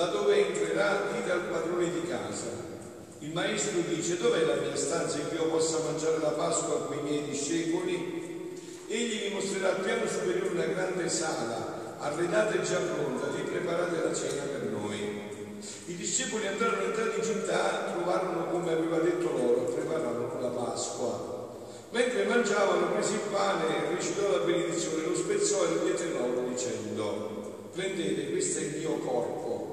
Laddove entrerà, dite al padrone di casa. Il maestro dice, dov'è la mia stanza in cui io possa mangiare la Pasqua con i miei discepoli? Egli vi mostrerà al piano superiore una grande sala, arredata e già pronta, vi preparate la cena per noi. I discepoli andarono entrati in città, trovarono come aveva detto loro, prepararono la Pasqua. Mentre mangiavano, prese il pane, recitò la benedizione, lo spezzò e lo diede loro dicendo, prendete, questo è il mio corpo.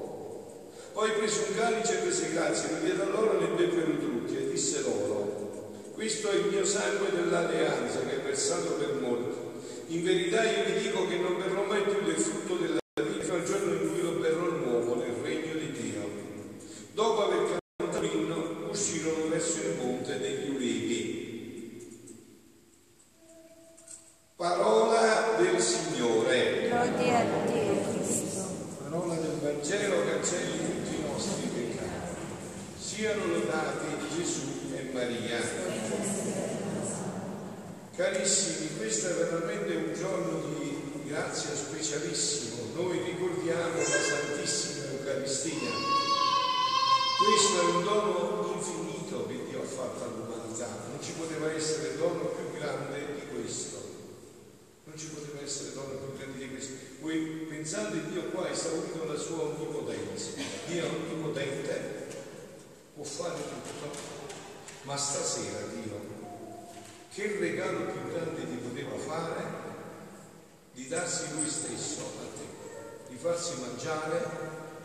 Poi prese un calice e prese grazie, lo diede a loro e ne bevvero tutti e disse loro, questo è il mio sangue dell'alleanza che è versato per molti. In verità io vi dico che non berrò mai più del frutto della vita fino al giorno in cui lo berrò nuovo nel regno di Dio. Dopo aver cantato l'inno, uscirono verso il monte degli ulivi. Parola del Signore. Lode a te, Cristo. Parola del Vangelo cancelli tutti i nostri peccati. Siano lodati Gesù e Maria. Carissimi, questo è veramente un giorno di grazia specialissimo. Noi ricordiamo la Santissima Eucaristia. Questo è un dono infinito che Dio ha fatto all'umanità. Non ci poteva essere dono più grande di questo. Non ci poteva essere dono più grande di questo. Voi pensate Dio qua ha esaurito la sua onnipotenza. Dio è onnipotente, può fare tutto, stasera Dio che regalo più grande ti poteva fare di darsi lui stesso a te, di farsi mangiare,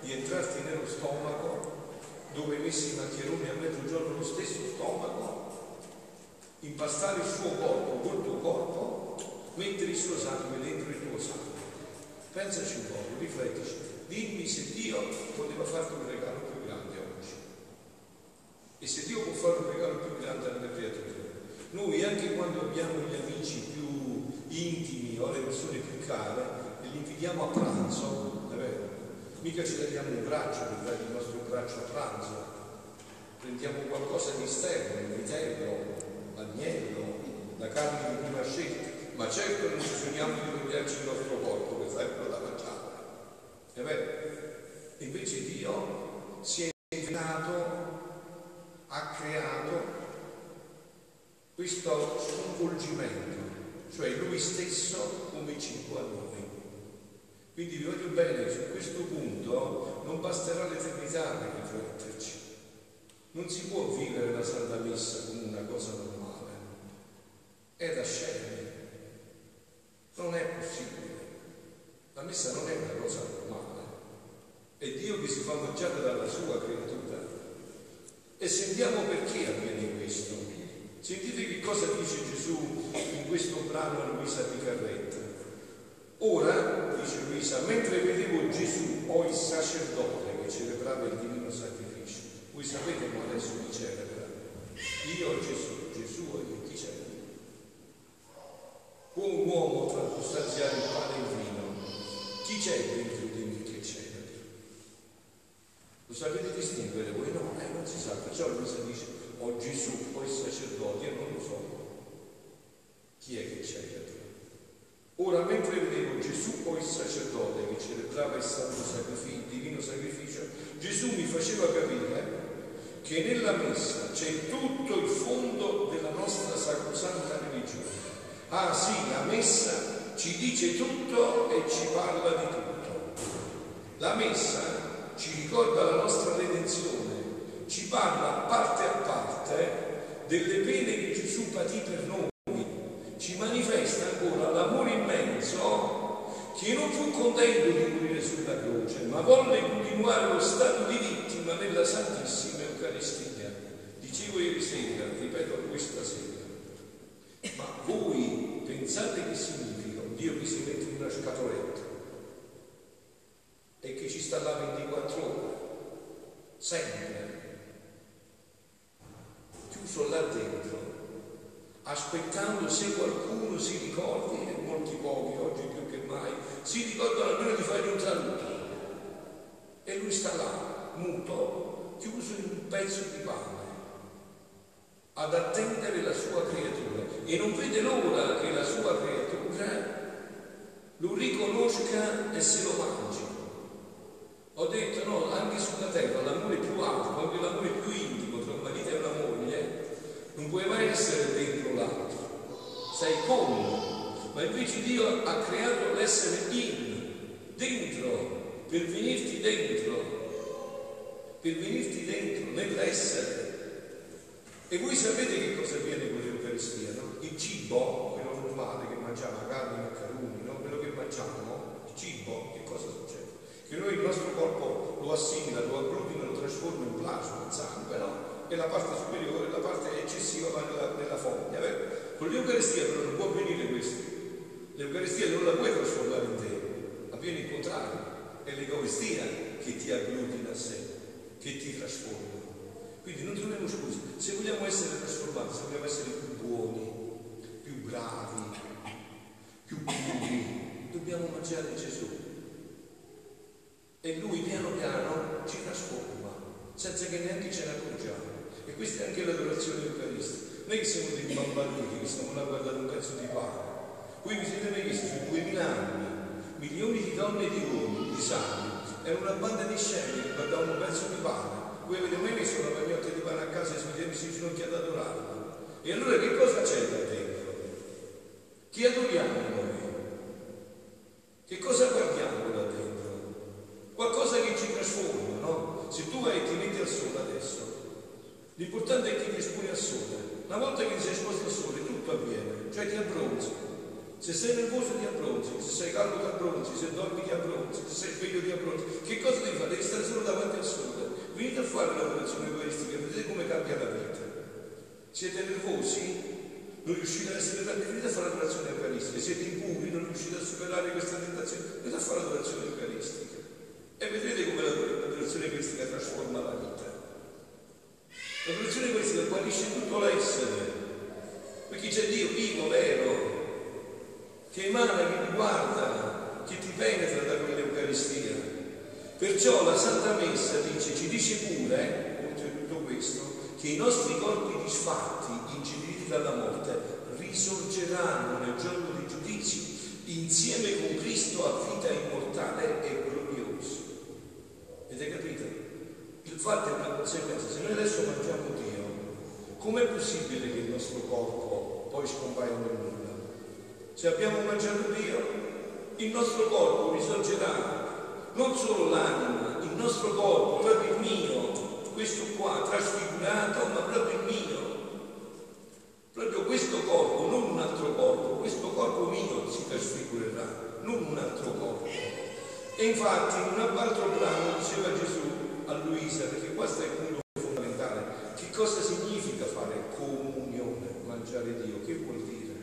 di entrarti nello stomaco, dove messi i maccheroni a mezzogiorno lo stesso stomaco, impastare il suo corpo col tuo corpo, mettere il suo sangue dentro il tuo sangue. Pensaci un po', riflettici, dimmi se Dio poteva farti un regalo più grande oggi. E se Dio può fare un regalo più grande alla creatura, noi anche quando abbiamo gli amici più intimi o le persone più care e li invitiamo a pranzo, è vero? Mica ci tagliamo un braccio per dare il nostro braccio a pranzo, prendiamo qualcosa di esterno, il vitello, l'agnello, la carne di prima scelta, ma certo non ci sogniamo di toglierci il nostro corpo farlo da mangiare, è vero? Invece Dio si è inventato, ha creato questo sconvolgimento, cioè lui stesso come cibo a noi. Quindi vi voglio bene, su questo punto non basterà l'eternità per rifletterci. Non si può vivere la Santa Messa come una cosa normale. È da scemi. Non è possibile. La Messa non è una cosa normale. È Dio che si fa mangiare dalla sua creatura. E sentiamo perché avviene questo. Sentite che cosa dice Gesù in questo brano a Luisa Picarretta. Ora, dice Luisa, mentre vedevo Gesù o il sacerdote che celebrava il divino sacrificio, voi sapete come adesso mi celebra? Io o Gesù, Gesù io, chi celebra? Un uomo transustanziare il pane e il vino? Chi c'è dentro di me che celebra? Lo sapete distinguere voi? No, eh, non si sa, perciò Luisa dice o Gesù o il sacerdote, io non lo so. Chi è che celebra? Ora, mentre vedevo Gesù o il sacerdote che celebrava il santo sacrificio, il divino sacrificio, Gesù mi faceva capire che nella messa c'è tutto il fondo della nostra sacrosanta religione. Ah sì, la messa ci dice tutto e ci parla di tutto. La messa ci ricorda la nostra redenzione, ci parla parte a parte delle pene che Gesù patì per noi, ci manifesta ancora l'amore immenso che non fu contento di morire sulla croce, ma volle continuare lo stato di vittima nella Santissima Eucaristia. Dicevo ieri sera, ripeto questa sera, ma voi pensate che significa un Dio che si mette in una scatoletta e che ci sta là 24 ore, sempre, chiuso là dentro, aspettando se qualcuno si ricordi, e molti pochi oggi mai, si ricordano almeno di fare un saluto. E lui sta là, muto, chiuso in un pezzo di pane, ad attendere la sua creatura e non vede l'ora che la sua creatura lo riconosca e se lo mangi. Ho detto no, anche sulla terra l'amore più alto, anche l'amore più intimo tra un marito e una moglie, non puoi mai essere dentro l'altro, sei con, invece Dio ha creato l'essere in, dentro, per venirti dentro, per venirti dentro, nell'essere. E voi sapete che cosa avviene con l'Eucaristia, no? Il cibo, quello normale che mangiamo, carne, maccheroni, no? quello che mangiamo, il cibo, che cosa succede? Che noi il nostro corpo lo assimila, lo agglutina, lo trasforma in plasma, in sangue, no? E la parte superiore, la parte eccessiva va nella, nella foglia. Vero? Con l'Eucaristia però non può avvenire questo. L'Eucaristia non la puoi trasformare in te, avviene il contrario. È l'Eucaristia che ti agglutina a sé, che ti trasforma. Quindi non troviamo scuse. Se vogliamo essere trasformati, se vogliamo essere più buoni, più bravi, più puri, dobbiamo mangiare Gesù. E lui piano piano ci trasforma, senza che neanche ce ne accorgiamo. E questa è anche l'adorazione eucaristica. Noi che siamo dei bambalini, che stiamo là a un pezzo di pane. Voi vi siete mai visti, su duemila anni, milioni di donne e di uomini, di santi, era una banda di scemi che guardavano un pezzo di pane voi avete mai visto una pagnotta di pane a casa e si mettersi in ginocchio ad adorarlo? E allora che cosa c'è là dentro? Chi adoriamo noi? Che cosa guardiamo là dentro? Qualcosa che ci trasforma, no? Se tu vai e ti metti al sole adesso, l'importante è che ti esponi al sole. Una volta che ti sei esposto al sole tutto avviene, cioè ti abbronzi. Se sei nervoso ti abbronzi, caldo ti abbronzi, se dormi ti abbronzi, se sei sveglio ti abbronzi. Che cosa devi fare? Devi stare solo davanti al sole. Venite a fare l'adorazione eucaristica, vedete come cambia la vita. Siete nervosi? Non riuscite ad essere tranquilli, venite a fare l'adorazione eucaristica. Siete impuri, non riuscite a superare questa tentazione, venite a fare l'adorazione eucaristica. E vedrete come l'adorazione eucaristica trasforma la vita. L'adorazione eucaristica guarisce tutto l'essere, perché c'è Dio vivo, vero, che emana, che ti guarda, che ti penetra da quell'Eucaristia. Perciò la Santa Messa dice, ci dice pure, oltre a tutto questo, che i nostri corpi disfatti, inceneriti dalla morte, risorgeranno nel giorno di giudizio insieme con Cristo a vita immortale e gloriosa. Avete capito? Il fatto è una conseguenza. Se noi adesso mangiamo Dio, com'è possibile che il nostro corpo poi scompaia nel nulla? Se abbiamo mangiato Dio, il nostro corpo risorgerà non solo l'anima, il nostro corpo, proprio il mio, questo qua trasfigurato, ma proprio il mio. Proprio questo corpo, non un altro corpo, questo corpo mio si trasfigurerà, non un altro corpo. E infatti in un altro brano diceva Gesù a Luisa, perché questo è il punto fondamentale, che cosa significa fare comunione, mangiare Dio, che vuol dire?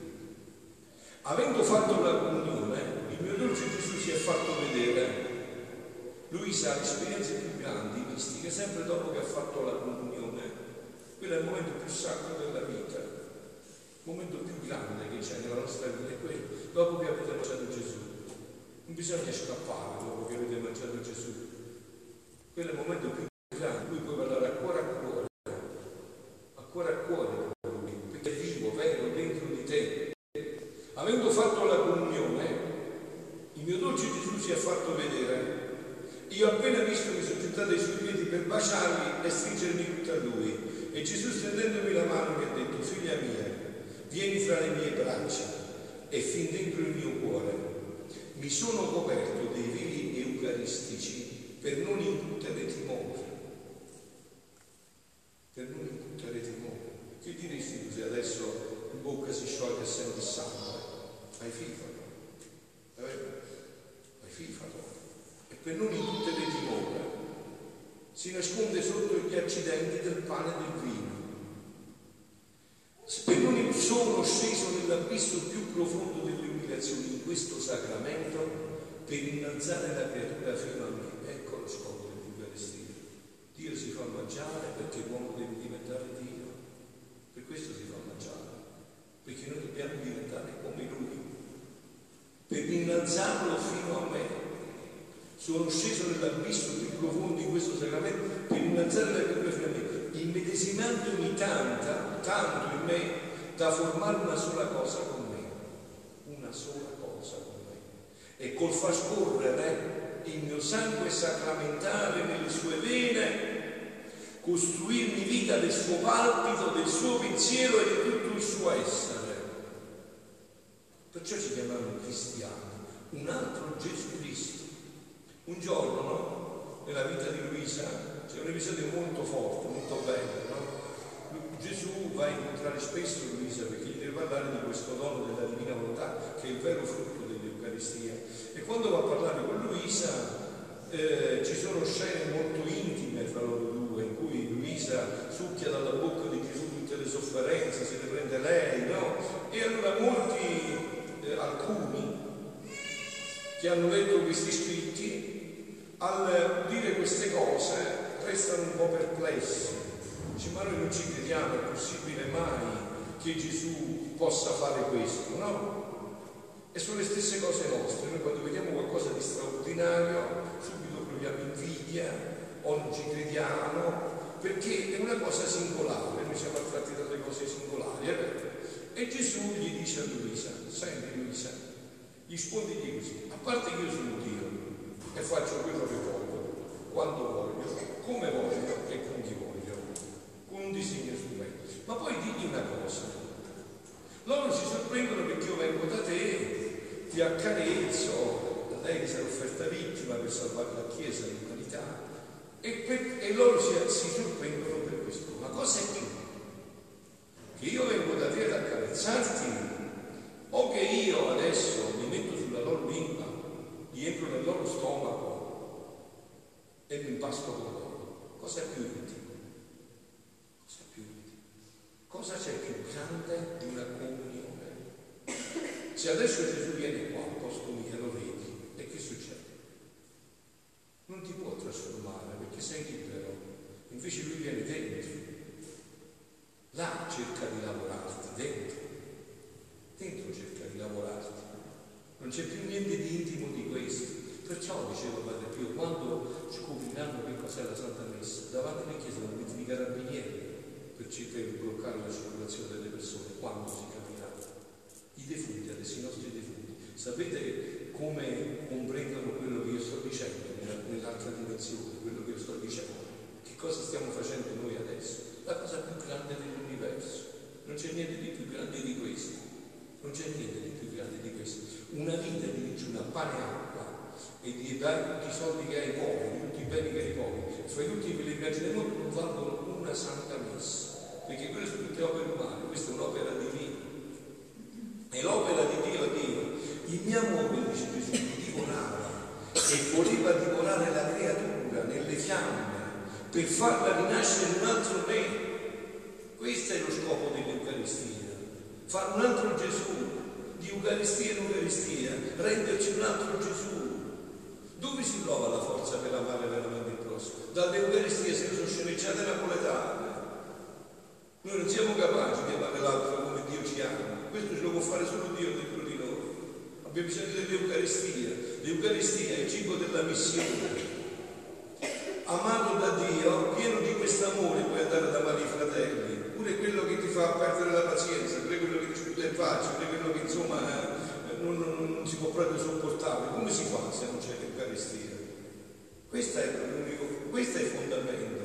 Avendo fatto la comunione, mio dolce Gesù si è fatto vedere lui sa le esperienze più grandi, mistiche, sempre dopo che ha fatto la comunione. Quello è il momento più sacro della vita, il momento più grande che c'è nella nostra vita è quello, dopo che avete mangiato Gesù. Non bisogna scappare dopo che avete mangiato Gesù. Quello è il momento più grande, lui puoi parlare a cuore a cuore, a cuore a cuore con lui, perché è vivo, vero, dentro di te. Avendo fatto la comunione, il mio si è fatto vedere io appena visto mi sono gettato ai suoi piedi per baciarli e stringermi tutto a lui. E Gesù stendendomi la mano mi ha detto, figlia mia, vieni fra le mie braccia e fin dentro il mio cuore. Mi sono coperto dei veli eucaristici per non incutere timore. Per non incutere timore. Che diresti tu se adesso in bocca si scioglie e senti sangue? Hai fifano. Hai fifano per non incutere timore. si nasconde sotto gli accidenti del pane e del vino. Per non sono sceso nell'abisso più profondo delle umiliazioni in questo sacramento per innalzare la creatura fino a me. Ecco lo scopo dell'Eucaristia. Dio si fa mangiare perché l'uomo deve diventare Dio. Per questo si fa mangiare, perché noi dobbiamo diventare come Lui. Per innalzarlo fino a me. Sono sceso nell'abisso più profondo di questo sacramento per innalzare la creatura fino a me immedesimandomi tanta, tanto in me da formare una sola cosa con me, una sola cosa con me, e col far scorrere il mio sangue sacramentale nelle sue vene, costruirmi vita del suo palpito, del suo pensiero e di tutto il suo essere. Perciò ci chiamiamo cristiani, un altro Gesù Cristo. Un giorno, no? Nella vita di Luisa, c'è un episodio molto forte, molto bello, no? Gesù va a incontrare spesso Luisa perché gli deve parlare di questo dono della divina volontà che è il vero frutto dell'Eucaristia. E quando va a parlare con Luisa eh, ci sono scene molto intime fra loro due in cui Luisa succhia dalla bocca di Gesù tutte le sofferenze, se le prende lei, no? E allora molti, eh, alcuni che hanno letto questi scritti, al dire queste cose restano un po' perplessi. Dice, ma noi non ci crediamo, è possibile mai che Gesù possa fare questo, no? E sono le stesse cose nostre, noi quando vediamo qualcosa di straordinario subito proviamo invidia o non ci crediamo, perché è una cosa singolare, noi siamo attratti dalle cose singolari, vero? E Gesù gli dice a Luisa, senti Luisa, rispondigli così, a parte che io sono Dio e faccio quello che voglio, quando voglio, come voglio e con chi voglio, un disegno su me. Ma poi digli una cosa, loro si sorprendono perché io vengo da te, ti accarezzo, lei si è offerta vittima per salvare la Chiesa, l'umanità, e, per, e loro si, si sorprendono per questo. Ma cosa è più? Che io vengo da te ad accarezzarti o che io adesso mi metto sulla loro lingua, gli entro nel loro stomaco mi impasto con loro? Cosa più intimo? Cosa più intimo? Cosa c'è più grande di una comunione? Se adesso Gesù viene qua posto mio, lo vedi, e che succede? Non ti può trasformare perché sei libero, invece lui viene dentro. Là cerca di lavorarti, dentro. Dentro cerca di lavorarti. Non c'è più niente di intimo di questo. Perciò dicevo Padre Pio, quando scopriranno che cos'è la Santa Messa, davanti alle chiese vanno i carabinieri per cercare di bloccare la circolazione delle persone, quando si capirà. I defunti, adesso i nostri defunti, sapete come comprendono quello che io sto dicendo nell'altra dimensione, quello che io sto dicendo? Che cosa stiamo facendo noi adesso? La cosa più grande dell'universo. Non c'è niente di più grande di questo. Non c'è niente di più grande di questo. Una vita di digiuna, pane e acqua e di dare tutti i soldi che hai ai poveri, tutti i beni che hai ai poveri, fai tutti i pellegrini del mondo, non valgono una santa messa, perché quelle sono tutte opere umane, questa è un'opera divina. E l'opera di Dio è Dio. Il mio amore, mi divorava e voleva divorare la creatura nelle fiamme per farla rinascere un altro me. Questo è lo scopo dell'Eucaristia, fare un altro Gesù, di Eucaristia in Eucaristia, renderci un altro Gesù, dove si trova la forza per amare veramente il prossimo? Dall'Eucaristia se sono sceneggiate napoletane. Noi non siamo capaci di amare l'altro come Dio ci ama. Questo ce lo può fare solo Dio dentro. Abbiamo bisogno dell'Eucaristia. L'Eucaristia è il cibo della missione. Amato da Dio, pieno di questo amore, puoi andare ad amare i fratelli. Pure quello che ti fa perdere la pazienza, pure quello che ti sputa in faccia, pure quello che insomma non, non, non, si può proprio sopportare. Come si fa se non c'è l'Eucaristia? Questo è, questo è il fondamento.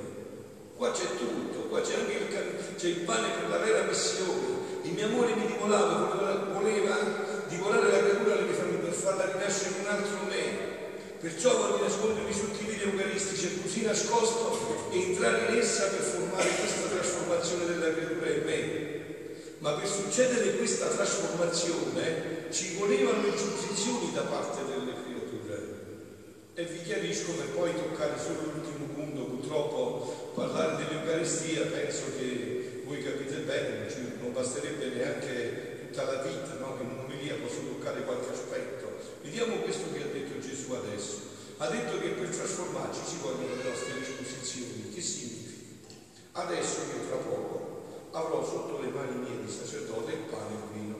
Qua c'è tutto, qua c'è anche il, c'è il pane per la vera missione. Il mio amore mi divorava, voleva di volare la creatura alle mie famiglie per farla rinascere un altro me. Perciò voglio nascondermi sotto i video eucaristici e così nascosto e entrare in essa per formare questa trasformazione della creatura in me. Ma per succedere questa trasformazione ci volevano le ingiunzioni da parte delle creature. E vi chiarisco per poi toccare solo l'ultimo punto, purtroppo parlare dell'Eucaristia penso che voi capite bene, non basterebbe neanche tutta la vita, no? In un'omelia posso toccare qualche aspetto. Vediamo questo che ha detto Gesù adesso. Ha detto che per trasformarci ci vogliono le nostre disposizioni. Che significa? Adesso io tra poco avrò sotto le mani mie di sacerdote il pane e il vino.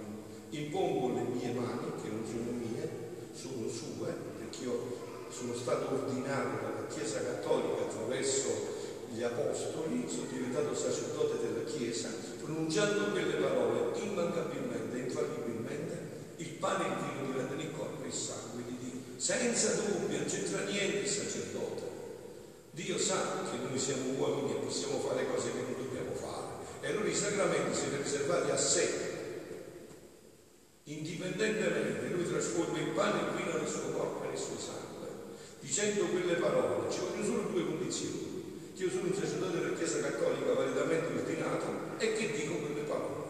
Impongo le mie mani, che non sono mie, sono sue, perché io sono stato ordinato dalla Chiesa Cattolica attraverso gli apostoli, sono diventato sacerdote della Chiesa, pronunciando quelle parole immancabilmente, infallibilmente, il pane e vino diventano il corpo e il sangue di Dio. Senza dubbio, non c'entra niente il sacerdote. Dio sa che noi siamo uomini e possiamo fare cose che non dobbiamo fare. E allora i sacramenti sono riservati a sé. Indipendentemente, lui trasforma il pane il vino nel suo corpo e nel suo sangue. Dicendo quelle parole, ci vogliono solo due condizioni che io sono un sacerdote della Chiesa Cattolica validamente ordinato e che dico quelle parole.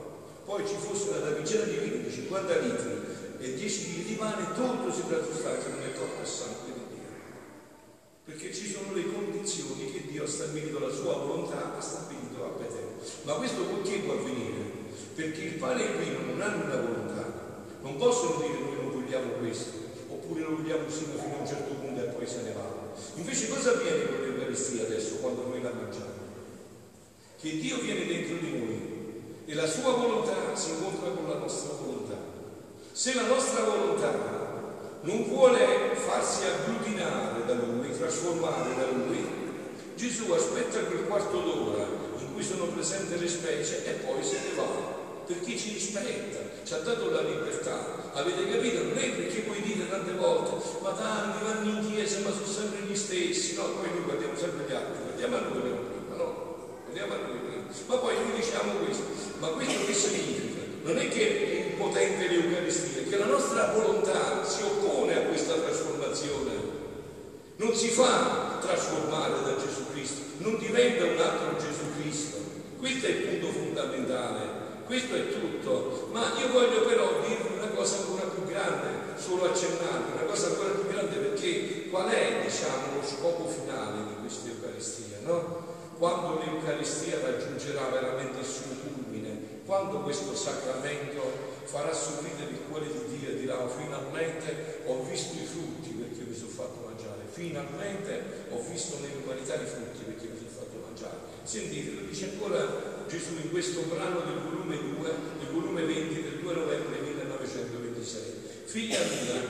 Poi ci fosse una damigella di vino di 50 litri 10 kg di pane, tutto si trasforma nel corpo e sangue di Dio. Perché ci sono le condizioni che Dio ha stabilito, la sua volontà ha stabilito a Betel. Ma questo perché può avvenire? Perché il pane e il vino non hanno una volontà, non possono dire noi non vogliamo questo, oppure lo vogliamo sino fino a un certo punto e poi se ne va. Invece cosa avviene con l'Eucaristia adesso quando noi la mangiamo? Che Dio viene dentro di noi e la sua volontà si incontra con la nostra volontà. Se la nostra volontà non vuole farsi agglutinare da Lui, trasformare da Lui, Gesù aspetta quel quarto d'ora in cui sono presenti le specie e poi se ne va perché ci rispetta, ci ha dato la libertà. Avete capito? Non è perché voi dite tante volte, ma tanti vanno in chiesa, ma sono sempre gli stessi, no? Poi noi guardiamo sempre gli altri, guardiamo a noi prima, no? Guardiamo a noi prima. Ma poi noi diciamo questo, ma questo che significa? Non è che è impotente l'Eucaristia, che la nostra volontà si oppone a questa trasformazione. Non si fa trasformare da Gesù Cristo, non diventa un altro Gesù Cristo. Questo è il punto fondamentale questo è tutto, ma io voglio però dirvi una cosa ancora più grande, solo accennare, una cosa ancora più grande perché qual è diciamo, lo scopo finale di questa Eucaristia? No? Quando l'Eucaristia raggiungerà veramente il suo culmine, quando questo sacramento farà sorridere il cuore di Dio e dirà finalmente ho visto i frutti perché mi sono fatto mangiare, finalmente ho visto nell'umanità i frutti perché mi sono fatto mangiare. Sentite, lo dice ancora Gesù in questo brano del volume 2, del volume 20 del 2 novembre 1926. Figlia mia,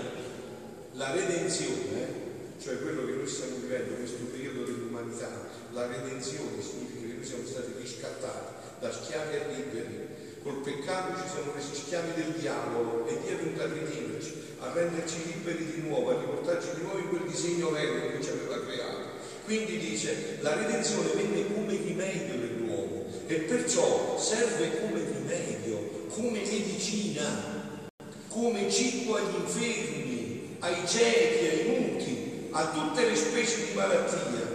la redenzione, cioè quello che noi stiamo vivendo, questo periodo dell'umanità, la redenzione significa che noi siamo stati riscattati da schiavi e liberi. Col peccato ci siamo resi schiavi del diavolo e Dio è venuto a redimerci, a renderci liberi di nuovo, a riportarci di nuovo in quel disegno vero che ci aveva creato. Quindi dice, la redenzione venne come rimedio dell'uomo e perciò serve come rimedio, come medicina, come cibo agli infermi, ai ciechi, ai muti, a tutte le specie di malattia.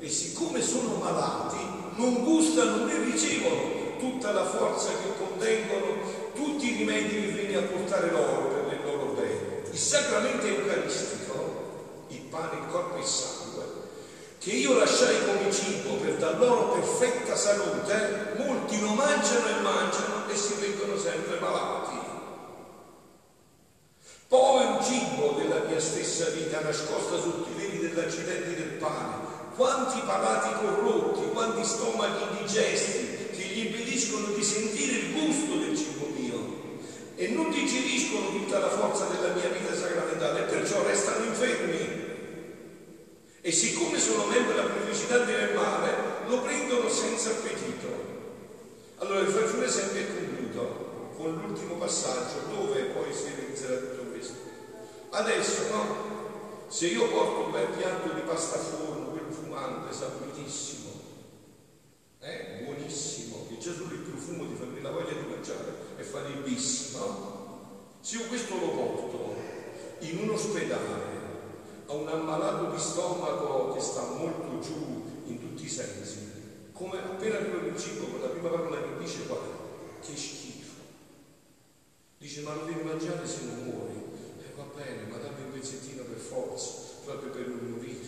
E siccome sono malati, non gustano né ricevono tutta la forza che contengono tutti i rimedi che viene a portare loro per le loro bene. Il sacramento eucaristico, il pane, il corpo e il sangue, che io lasciai come cibo per dar loro perfetta salute, molti lo mangiano e mangiano e si vengono sempre malati. Povero cibo della mia stessa vita nascosta sotto i veli dell'accidente del pane, quanti palati corrotti, quanti stomaci indigesti impediscono di sentire il gusto del cibo mio e non digeriscono tutta la forza della mia vita sacramentale e perciò restano infermi e siccome sono membro della pubblicità del male, lo prendono senza appetito. Allora vi faccio un esempio e concludo con l'ultimo passaggio dove poi si realizzerà tutto questo. Adesso, no? Se io porto un bel piatto di pasta forno, quello fumante, saporitissimo, eh, buonissimo, che già solo il profumo ti fa venire la voglia di mangiare e fare il bis, no? Se io questo lo porto in un ospedale a un ammalato di stomaco che sta molto giù in tutti i sensi, come appena arriva il cibo, con la prima parola che dice è? Che schifo. Dice ma lo devi mangiare se non muori. Eh, va bene, ma dammi un pezzettino per forza, proprio per non morire.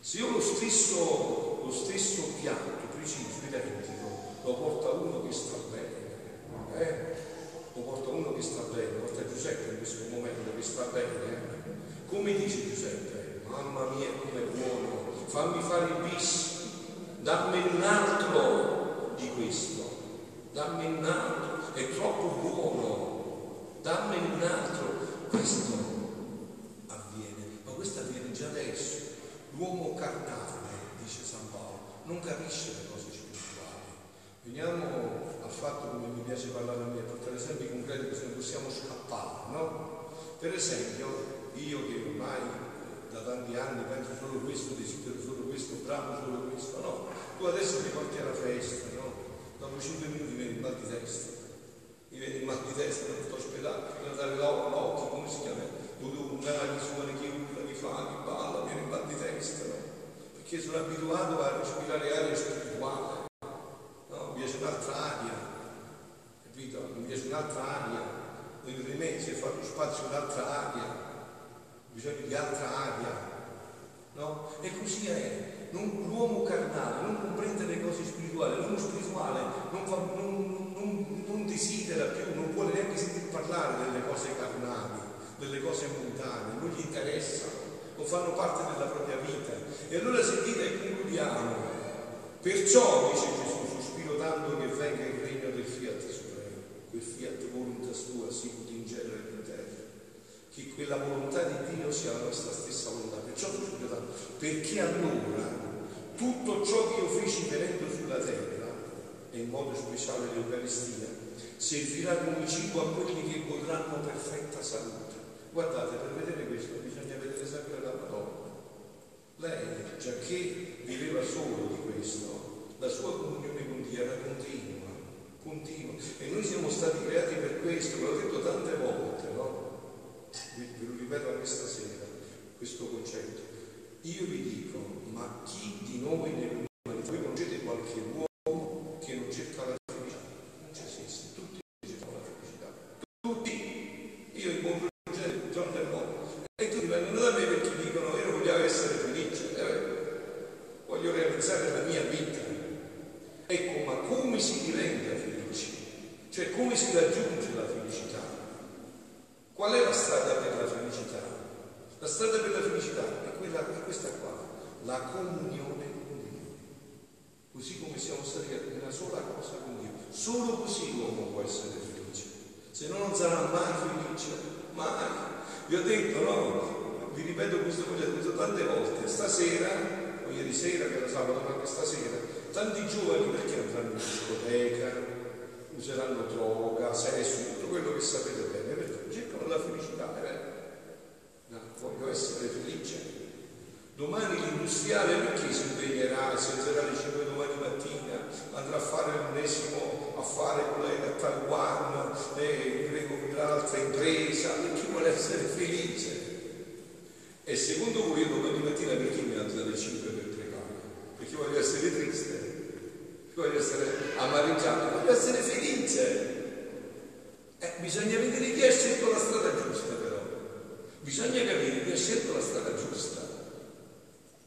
Se io lo stesso, lo stesso piatto sto identico, lo porta uno che sta bene, eh? lo porta uno che sta bene, lo porta Giuseppe in questo momento che sta bene. Eh? Come dice Giuseppe? Mamma mia come buono, fammi fare il bis, dammi un altro di questo, dammi un altro, è troppo buono, dammi un altro. Questo avviene, ma questo avviene già adesso. L'uomo carnale, dice San Paolo, non capisce le cose. Veniamo al fatto, come mi piace parlare a me, portare esempi concreti così non possiamo scappare, no? Per esempio, io che ormai da tanti anni penso solo questo, desidero solo questo, bravo solo questo, no? Tu adesso ti porti alla festa, no? Dopo 5 minuti vieni in mal di testa, mi viene in mal di testa, non sto ospedale, mi guardare l'occhio, come si chiama? Un cane suona chi urla, chi fa, chi balla, viene in mal di testa, no? Perché sono abituato a respirare aria spirituale, Mi piace un'altra aria, capito? Mi piace un'altra aria, dentro di me si è fatto spazio un'altra aria, bisogno di altra aria, no? E così è. Non, l'uomo carnale non comprende le cose spirituali, l'uomo spirituale non, fa, non, non, non, desidera più, non vuole neanche sentire parlare delle cose carnali, delle cose mondane, non gli interessano, non fanno parte della propria vita. E allora sentite e concludiamo. Perciò, dice Gesù, tanto che venga il regno del fiat supremo, quel fiat voluntas tua, sicut in cielo in terra che quella volontà di Dio sia la nostra stessa volontà. Perciò perché allora tutto ciò che io feci venendo sulla terra, e in modo speciale l'Eucaristia, servirà come cibo a quelli che godranno perfetta salute. Guardate, per vedere questo bisogna vedere sempre la Madonna. Lei, già che viveva solo di questo, la sua comunione era continua, continua. E noi siamo stati creati per questo, ve l'ho detto tante volte, no? ve lo ripeto anche stasera, questo concetto. Io vi dico, ma chi di noi nell'umanità, voi conoscete qualche uomo che non cerca la felicità? Non ci esiste, tutti cercano la felicità. Tutti, io incontro gente il giorno del mondo e tutti vengono da me perché dicono io voglio essere felice, eh, voglio realizzare la mia vita. Ecco, ma come si diventa felici? Cioè come si raggiunge la felicità? Qual è la strada per la felicità? La strada per la felicità è, quella, è questa qua, la comunione con Dio. Così come siamo stati una sola cosa con Dio. Solo così l'uomo può essere felice. Se no non sarà mai felice, mai. Vi ho detto, no? Vi ripeto questo concetto, ho detto tante volte, stasera, o ieri sera che era sabato, ma anche stasera, tanti giovani perché andranno in discoteca, useranno droga, sesso, tutto quello che sapete bene, perché cercano la felicità, è vero? No, voglio essere felice. Domani l'industriale perché si impegnerà, si alzerà alle 5 domani mattina, andrà a fare l'ennesimo affare con lei da Taiwan, eh, con l'altra impresa, perché vuole essere felice. E secondo voi io domani mattina perché mi alzo alle 5 per pregare? Perché voglio essere triste? voglio essere amareggiato, voglio essere felice. Eh, bisogna vedere chi ha scelto la strada giusta però. Bisogna capire chi ha scelto la strada giusta.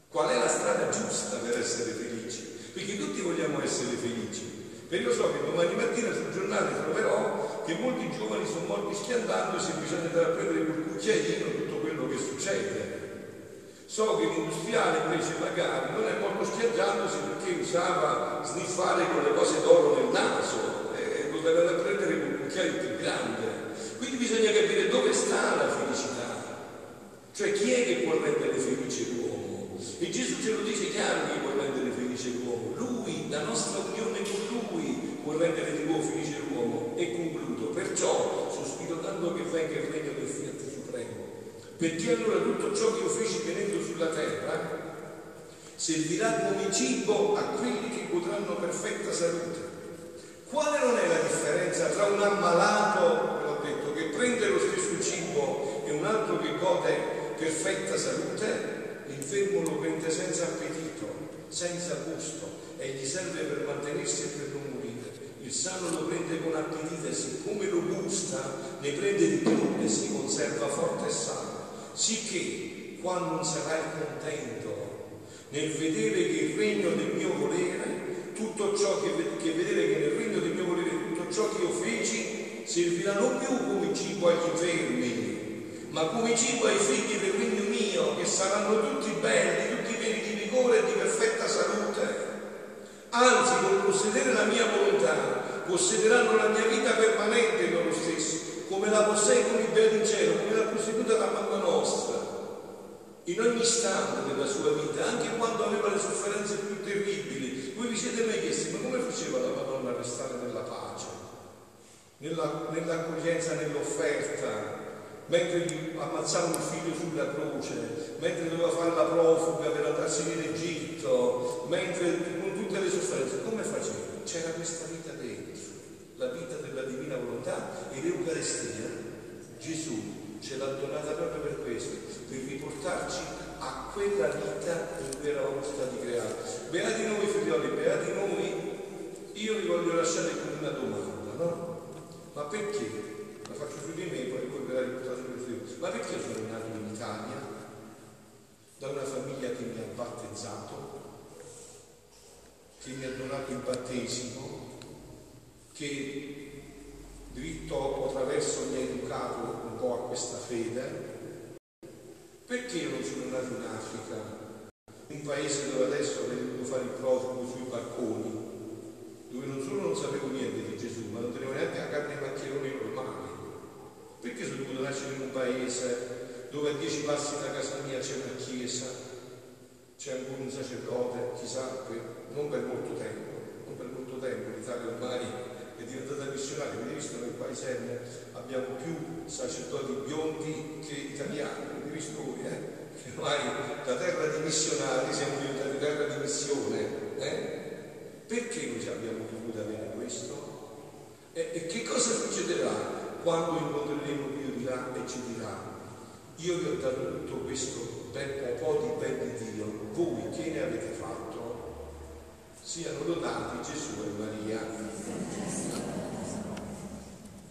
Qual è la strada giusta per essere felici? Perché tutti vogliamo essere felici. Perché io so che domani mattina sul giornale troverò che molti giovani sono morti schiantandosi e bisogna andare a prendere col cucchiaino tutto quello che succede. So che l'industriale invece magari non è morto schiacciandosi perché usava sniffare con le cose d'oro nel naso e lo deve prendere con un cucchiaio più grande. Quindi bisogna capire dove sta la felicità. Cioè chi è che può rendere felice l'uomo? E Gesù ce lo dice chiaro chi può rendere felice l'uomo. Lui, la nostra unione con Lui può rendere di nuovo felice l'uomo. E concludo. Perciò sospiro tanto che venga il regno del Fiat Supremo perché allora tutto ciò che io feci venendo sulla terra servirà come cibo a quelli che godranno perfetta salute. Quale non è la differenza tra un ammalato, ve l'ho detto, che prende lo stesso cibo e un altro che gode perfetta salute? L'infermo lo prende senza appetito, senza gusto e gli serve per mantenersi e per non morire. Il sano lo prende con appetito e siccome lo gusta ne prende di più e si conserva forte e sano sicché quando non sarai contento nel vedere che il regno del mio volere tutto ciò che, che vedete che nel regno del mio volere, tutto ciò che io feci, servirà non più come cibo agli infermi, ma come cibo ai figli del regno mio, che saranno tutti belli, tutti pieni di vigore e di. Anzi, col possedere la mia volontà, possederanno la mia vita permanente loro stessi, come la posseggono i beati in cielo, come l'ha posseduta la mamma nostra in ogni istante della sua vita, anche quando aveva le sofferenze più terribili. Voi vi siete mai chiesti, ma come faceva la Madonna a restare nella pace, nella, nell'accoglienza, nell'offerta, mentre ammazzava un figlio sulla croce, mentre doveva fare la profuga per andarsene in Egitto, mentre con tutte le sofferenze, come faceva? C'era questa vita dentro, la vita della divina volontà e l'Eucaristia. Gesù ce l'ha donata proprio per questo, per riportarci a quella vita in cui eravamo stati creati. Beati noi figlioli, beati noi, io vi voglio lasciare con una domanda, no? Ma perché? La faccio su di me, poi voi ve la riportate per Dio. Ma perché sono nato in Italia? Da una famiglia che mi ha battezzato, che mi ha donato il battesimo, che dritto o attraverso mi ha educato un po' a questa fede. Perché non sono nato in Africa, un paese dove adesso ho venuto fare